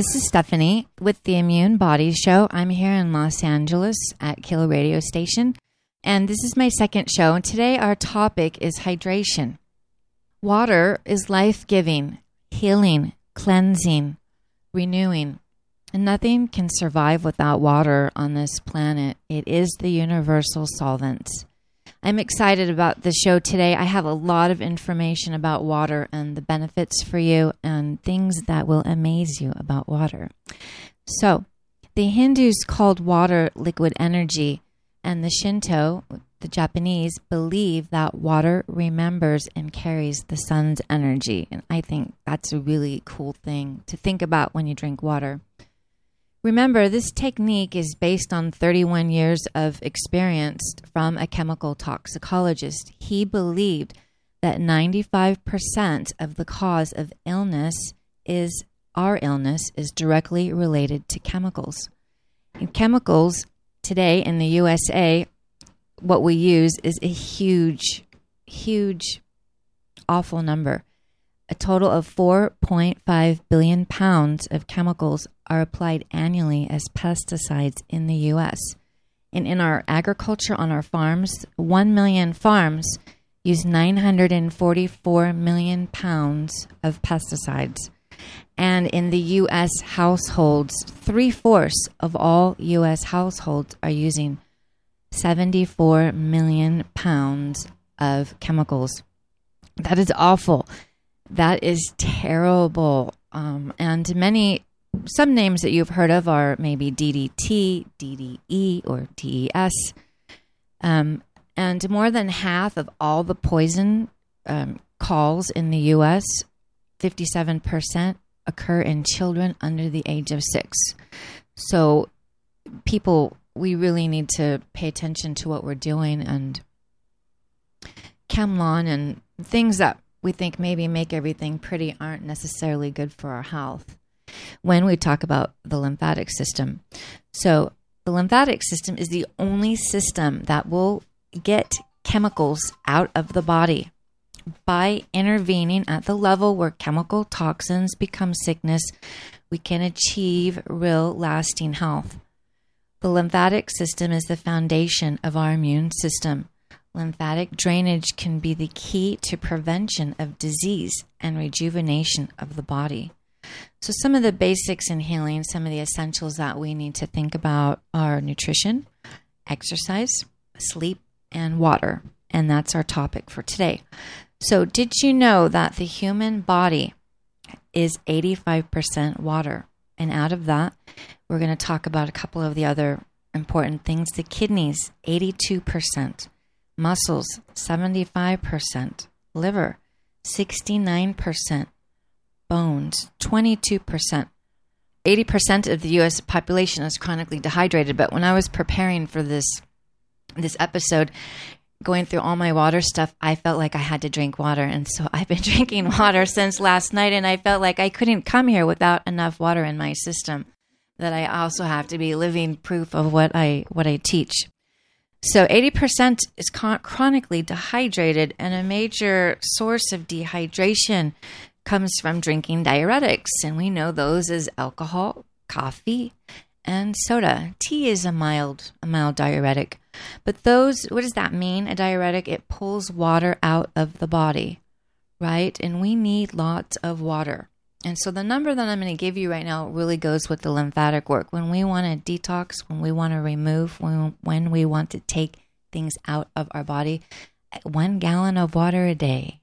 This is Stephanie with the Immune Body Show. I'm here in Los Angeles at Kill Radio Station, and this is my second show. And today our topic is hydration. Water is life giving, healing, cleansing, renewing, and nothing can survive without water on this planet. It is the universal solvent. I'm excited about the show today. I have a lot of information about water and the benefits for you and things that will amaze you about water. So, the Hindus called water liquid energy, and the Shinto, the Japanese, believe that water remembers and carries the sun's energy. And I think that's a really cool thing to think about when you drink water. Remember, this technique is based on 31 years of experience from a chemical toxicologist. He believed that 95% of the cause of illness is our illness is directly related to chemicals. And chemicals today in the USA, what we use is a huge, huge, awful number. A total of 4.5 billion pounds of chemicals are applied annually as pesticides in the U.S. And in our agriculture on our farms, 1 million farms use 944 million pounds of pesticides. And in the U.S. households, three fourths of all U.S. households are using 74 million pounds of chemicals. That is awful. That is terrible. Um, and many some names that you've heard of are maybe DDT, DDE, or DES. Um, and more than half of all the poison um, calls in the U.S., 57%, occur in children under the age of six. So, people, we really need to pay attention to what we're doing and ChemLawn and things that we think maybe make everything pretty aren't necessarily good for our health when we talk about the lymphatic system. So, the lymphatic system is the only system that will get chemicals out of the body by intervening at the level where chemical toxins become sickness. We can achieve real lasting health. The lymphatic system is the foundation of our immune system. Lymphatic drainage can be the key to prevention of disease and rejuvenation of the body. So, some of the basics in healing, some of the essentials that we need to think about are nutrition, exercise, sleep, and water. And that's our topic for today. So, did you know that the human body is 85% water? And out of that, we're going to talk about a couple of the other important things. The kidneys, 82%, muscles, 75%, liver, 69%, bones, 22%. 80% of the US population is chronically dehydrated, but when I was preparing for this this episode, going through all my water stuff, I felt like I had to drink water. And so I've been drinking water since last night and I felt like I couldn't come here without enough water in my system. That I also have to be living proof of what I what I teach. So 80% is chronically dehydrated and a major source of dehydration comes from drinking diuretics, and we know those as alcohol, coffee, and soda. Tea is a mild, a mild diuretic. But those, what does that mean? A diuretic, it pulls water out of the body, right? And we need lots of water. And so the number that I'm going to give you right now really goes with the lymphatic work. When we want to detox, when we want to remove, when, when we want to take things out of our body, uh, one gallon of water a day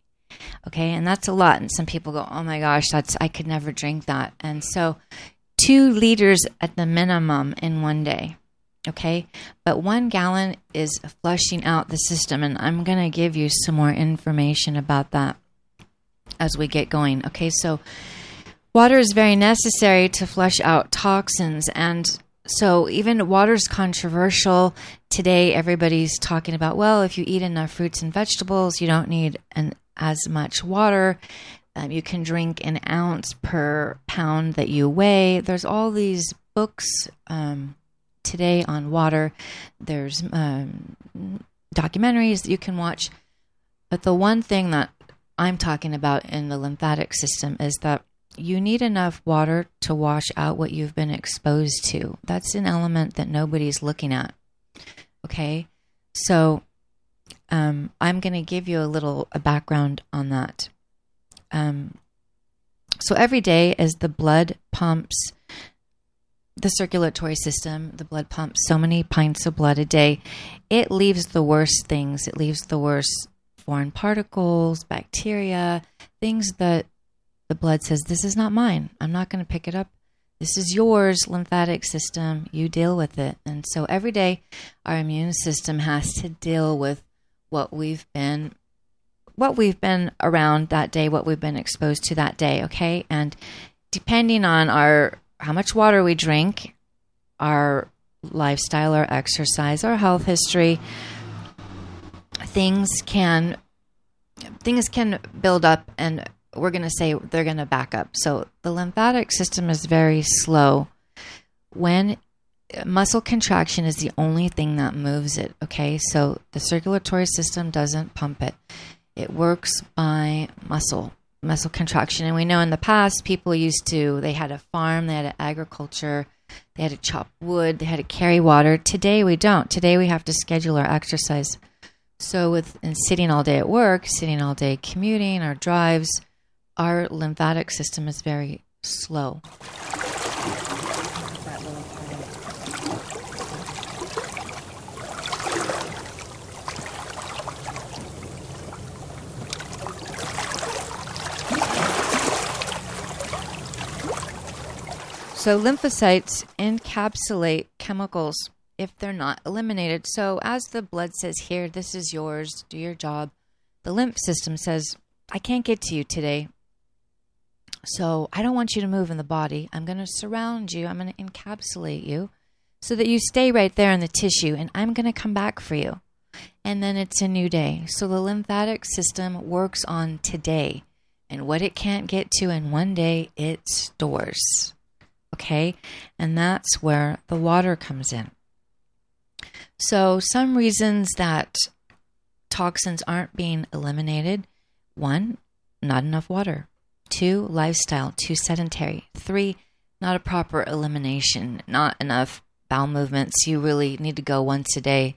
Okay. And that's a lot. And some people go, oh my gosh, that's, I could never drink that. And so two liters at the minimum in one day. Okay. But one gallon is flushing out the system. And I'm going to give you some more information about that as we get going. Okay. So water is very necessary to flush out toxins and so even water is controversial today everybody's talking about well if you eat enough fruits and vegetables you don't need an as much water. Um, you can drink an ounce per pound that you weigh. There's all these books um, today on water. There's um, documentaries that you can watch. But the one thing that I'm talking about in the lymphatic system is that you need enough water to wash out what you've been exposed to. That's an element that nobody's looking at. Okay, so um, I'm going to give you a little a background on that. Um, so every day, as the blood pumps the circulatory system, the blood pumps so many pints of blood a day, it leaves the worst things. It leaves the worst foreign particles, bacteria, things that the blood says, This is not mine. I'm not going to pick it up. This is yours, lymphatic system. You deal with it. And so every day, our immune system has to deal with what we've been what we've been around that day, what we've been exposed to that day, okay? And depending on our how much water we drink, our lifestyle, our exercise, our health history, things can things can build up and we're going to say they're going to back up. So the lymphatic system is very slow. When muscle contraction is the only thing that moves it, okay? So the circulatory system doesn't pump it. It works by muscle muscle contraction. And we know in the past people used to they had a farm, they had agriculture, they had to chop wood, they had to carry water. Today we don't. Today we have to schedule our exercise. So with and sitting all day at work, sitting all day commuting or drives, our lymphatic system is very slow. So, lymphocytes encapsulate chemicals if they're not eliminated. So, as the blood says here, this is yours, do your job, the lymph system says, I can't get to you today. So, I don't want you to move in the body. I'm going to surround you, I'm going to encapsulate you so that you stay right there in the tissue, and I'm going to come back for you. And then it's a new day. So, the lymphatic system works on today. And what it can't get to in one day, it stores. Okay. And that's where the water comes in. So, some reasons that toxins aren't being eliminated one, not enough water. Two, lifestyle, too sedentary. Three, not a proper elimination, not enough bowel movements. You really need to go once a day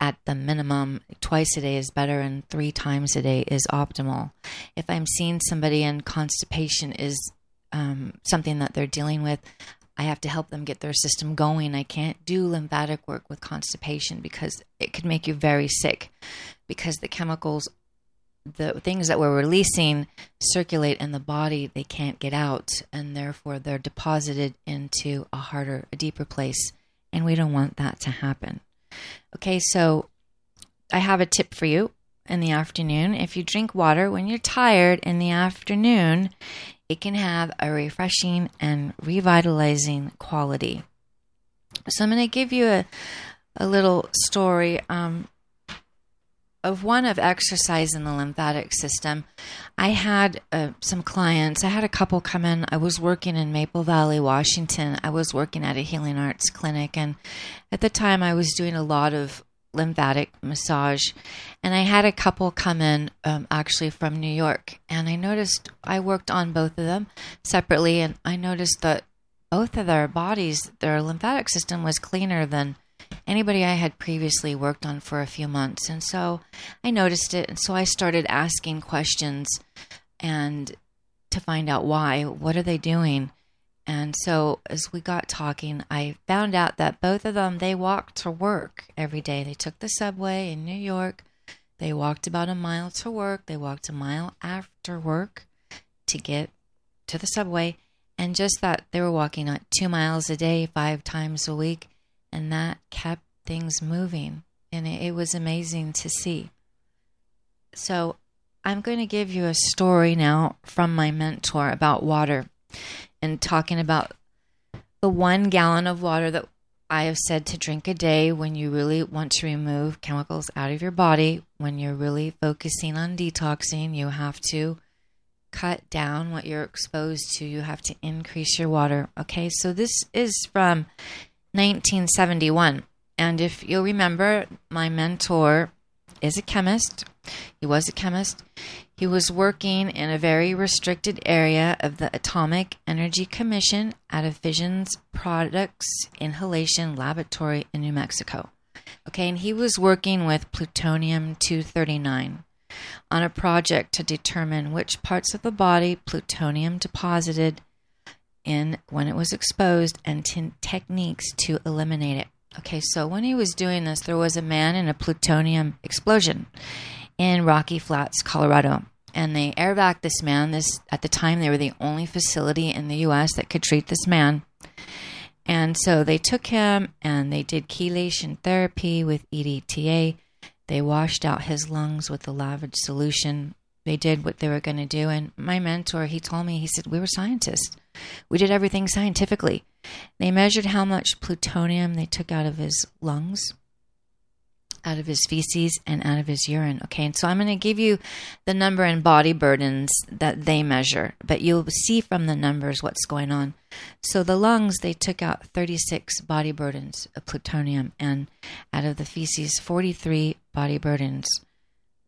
at the minimum. Twice a day is better, and three times a day is optimal. If I'm seeing somebody and constipation is um, something that they're dealing with, I have to help them get their system going. I can't do lymphatic work with constipation because it could make you very sick because the chemicals, the things that we're releasing circulate in the body, they can't get out and therefore they're deposited into a harder, a deeper place. And we don't want that to happen. Okay, so I have a tip for you in the afternoon. If you drink water when you're tired in the afternoon, it can have a refreshing and revitalizing quality. So I'm going to give you a, a little story um, of one of exercise in the lymphatic system. I had uh, some clients. I had a couple come in. I was working in Maple Valley, Washington. I was working at a healing arts clinic, and at the time, I was doing a lot of lymphatic massage. And I had a couple come in um, actually from New York. And I noticed I worked on both of them separately. And I noticed that both of their bodies, their lymphatic system was cleaner than anybody I had previously worked on for a few months. And so I noticed it. And so I started asking questions and to find out why. What are they doing? And so as we got talking, I found out that both of them they walked to work every day. They took the subway in New York. They walked about a mile to work. They walked a mile after work to get to the subway. And just that they were walking two miles a day, five times a week. And that kept things moving. And it, it was amazing to see. So I'm going to give you a story now from my mentor about water and talking about the one gallon of water that I have said to drink a day when you really want to remove chemicals out of your body, when you're really focusing on detoxing, you have to cut down what you're exposed to. You have to increase your water. Okay, so this is from 1971. And if you'll remember, my mentor is a chemist. He was a chemist. He was working in a very restricted area of the Atomic Energy Commission at a Fission Products Inhalation Laboratory in New Mexico. Okay, and he was working with plutonium 239 on a project to determine which parts of the body plutonium deposited in when it was exposed and t- techniques to eliminate it. Okay, so when he was doing this, there was a man in a plutonium explosion in Rocky Flats, Colorado. And they airbacked this man. This at the time they were the only facility in the US that could treat this man. And so they took him and they did chelation therapy with EDTA. They washed out his lungs with the lavage solution. They did what they were going to do. And my mentor, he told me, he said, We were scientists. We did everything scientifically. They measured how much plutonium they took out of his lungs, out of his feces, and out of his urine. Okay, and so I'm going to give you the number and body burdens that they measure, but you'll see from the numbers what's going on. So the lungs, they took out 36 body burdens of plutonium, and out of the feces, 43 body burdens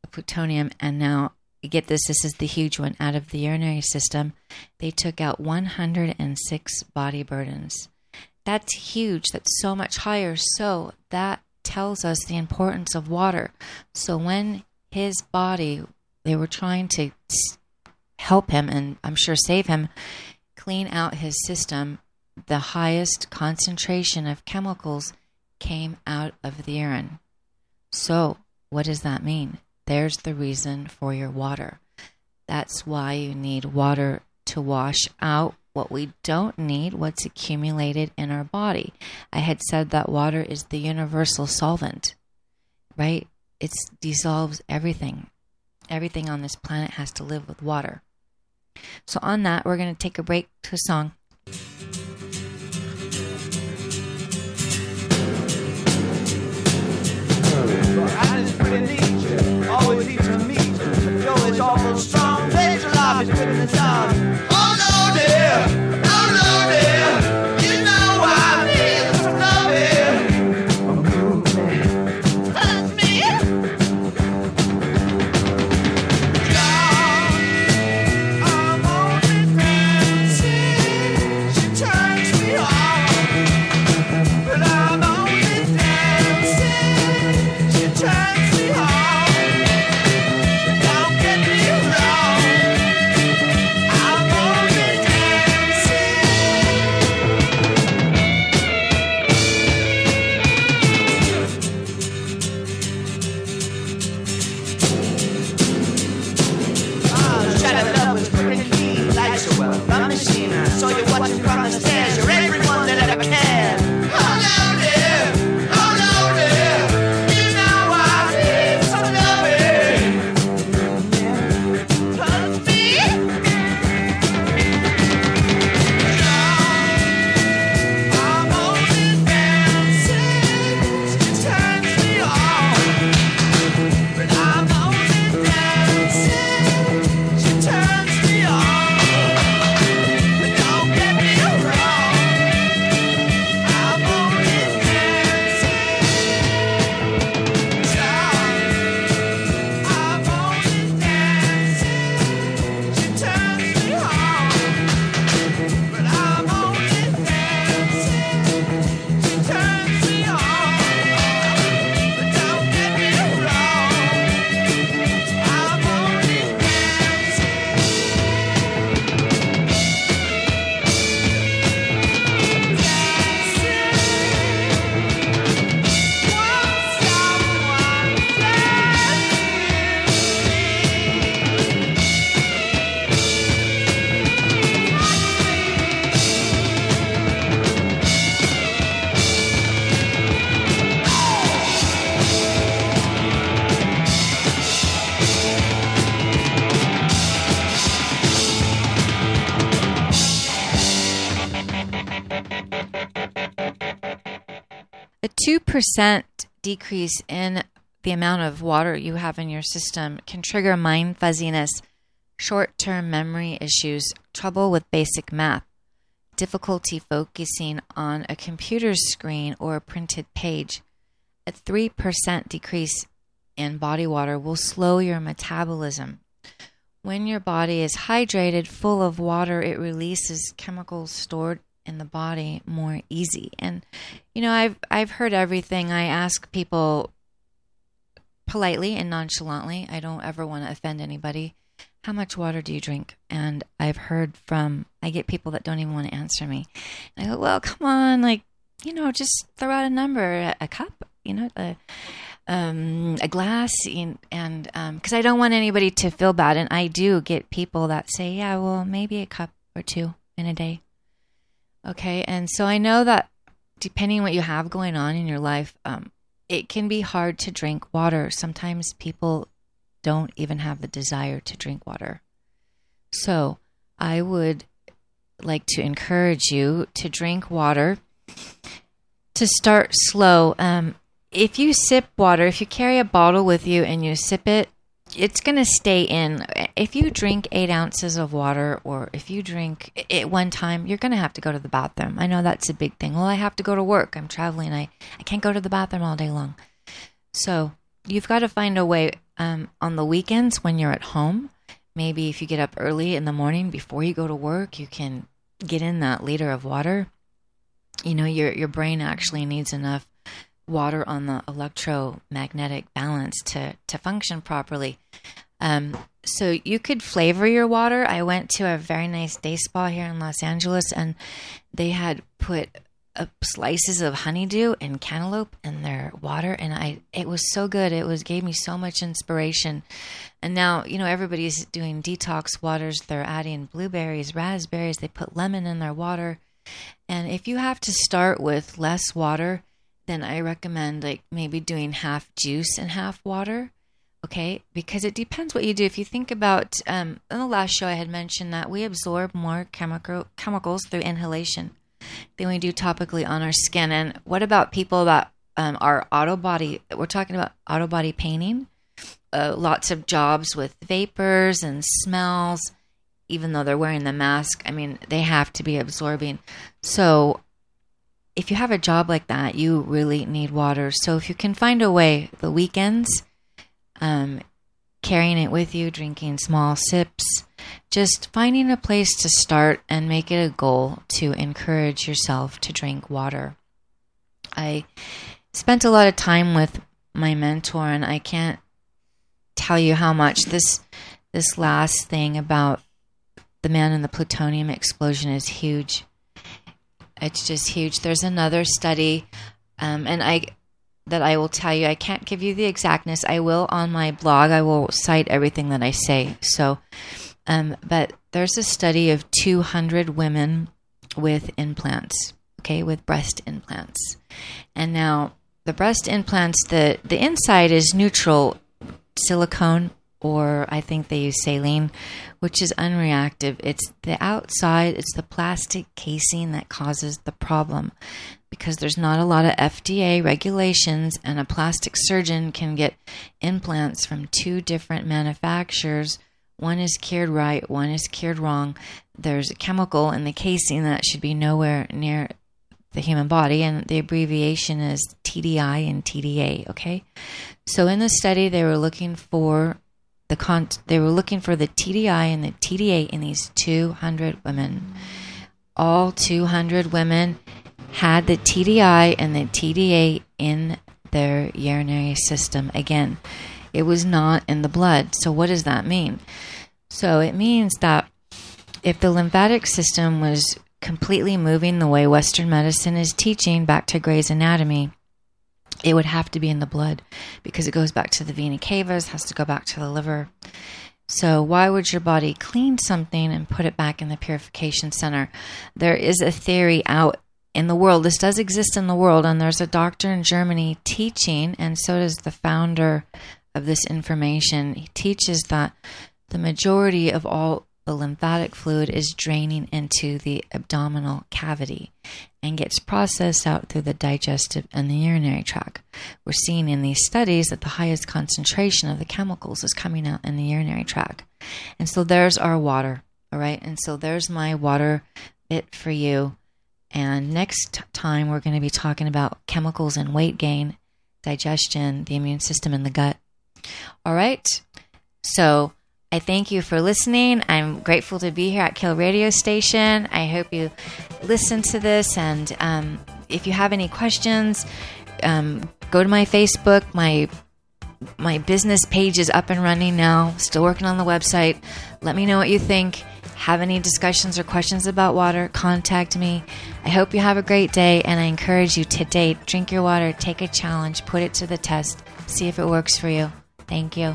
of plutonium, and now get this, this is the huge one. Out of the urinary system, they took out 106 body burdens. That's huge. That's so much higher. So that tells us the importance of water. So when his body, they were trying to help him and I'm sure save him, clean out his system, the highest concentration of chemicals came out of the urine. So, what does that mean? There's the reason for your water. That's why you need water to wash out what we don't need, what's accumulated in our body. I had said that water is the universal solvent, right? It dissolves everything. Everything on this planet has to live with water. So, on that, we're going to take a break to a song. 1% decrease in the amount of water you have in your system can trigger mind fuzziness, short term memory issues, trouble with basic math, difficulty focusing on a computer screen or a printed page. A 3% decrease in body water will slow your metabolism. When your body is hydrated, full of water, it releases chemicals stored in the body more easy. And you know, I've I've heard everything. I ask people politely and nonchalantly. I don't ever want to offend anybody. How much water do you drink? And I've heard from I get people that don't even want to answer me. And I go, "Well, come on, like, you know, just throw out a number, a, a cup, you know, a um, a glass, and because um, I don't want anybody to feel bad, and I do get people that say, "Yeah, well, maybe a cup or two in a day." Okay, and so I know that depending what you have going on in your life, um, it can be hard to drink water. Sometimes people don't even have the desire to drink water. So I would like to encourage you to drink water. To start slow, um, if you sip water, if you carry a bottle with you and you sip it, it's going to stay in. If you drink eight ounces of water, or if you drink it one time, you're going to have to go to the bathroom. I know that's a big thing. Well, I have to go to work. I'm traveling. I, I can't go to the bathroom all day long. So you've got to find a way um, on the weekends when you're at home. Maybe if you get up early in the morning before you go to work, you can get in that liter of water. You know, your your brain actually needs enough water on the electromagnetic balance to to function properly. Um, so you could flavor your water. I went to a very nice day spa here in Los Angeles, and they had put uh, slices of honeydew and cantaloupe in their water, and I it was so good. It was gave me so much inspiration. And now you know everybody's doing detox waters. They're adding blueberries, raspberries. They put lemon in their water. And if you have to start with less water, then I recommend like maybe doing half juice and half water. Okay, because it depends what you do. If you think about, um, in the last show, I had mentioned that we absorb more chemical chemicals through inhalation than we do topically on our skin. And what about people that um, are auto body? We're talking about auto body painting. Uh, lots of jobs with vapors and smells, even though they're wearing the mask. I mean, they have to be absorbing. So if you have a job like that, you really need water. So if you can find a way, the weekends, um, carrying it with you, drinking small sips, just finding a place to start and make it a goal to encourage yourself to drink water. I spent a lot of time with my mentor, and I can't tell you how much this this last thing about the man in the plutonium explosion is huge it's just huge. There's another study, um, and I that I will tell you. I can't give you the exactness. I will on my blog. I will cite everything that I say. So, um, but there's a study of 200 women with implants. Okay, with breast implants, and now the breast implants. the The inside is neutral silicone or I think they use saline, which is unreactive. It's the outside, it's the plastic casing that causes the problem because there's not a lot of FDA regulations, and a plastic surgeon can get implants from two different manufacturers. One is cured right, one is cured wrong. There's a chemical in the casing that should be nowhere near the human body, and the abbreviation is TDI and TDA. Okay, so in the study, they were looking for the con- they were looking for the TDI and the TDA in these 200 women. All 200 women had the TDI and the TDA in their urinary system. Again, it was not in the blood. So, what does that mean? So, it means that if the lymphatic system was completely moving the way Western medicine is teaching back to Gray's Anatomy, it would have to be in the blood because it goes back to the vena cavas, has to go back to the liver. So, why would your body clean something and put it back in the purification center? There is a theory out in the world. This does exist in the world, and there's a doctor in Germany teaching, and so does the founder of this information. He teaches that the majority of all the lymphatic fluid is draining into the abdominal cavity and gets processed out through the digestive and the urinary tract. We're seeing in these studies that the highest concentration of the chemicals is coming out in the urinary tract. And so there's our water, all right? And so there's my water bit for you. And next time we're going to be talking about chemicals and weight gain, digestion, the immune system, and the gut. All right. So I thank you for listening. I'm grateful to be here at Kill Radio Station. I hope you listen to this. And um, if you have any questions, um, go to my Facebook. My my business page is up and running now. Still working on the website. Let me know what you think. Have any discussions or questions about water? Contact me. I hope you have a great day, and I encourage you today drink your water, take a challenge, put it to the test, see if it works for you. Thank you.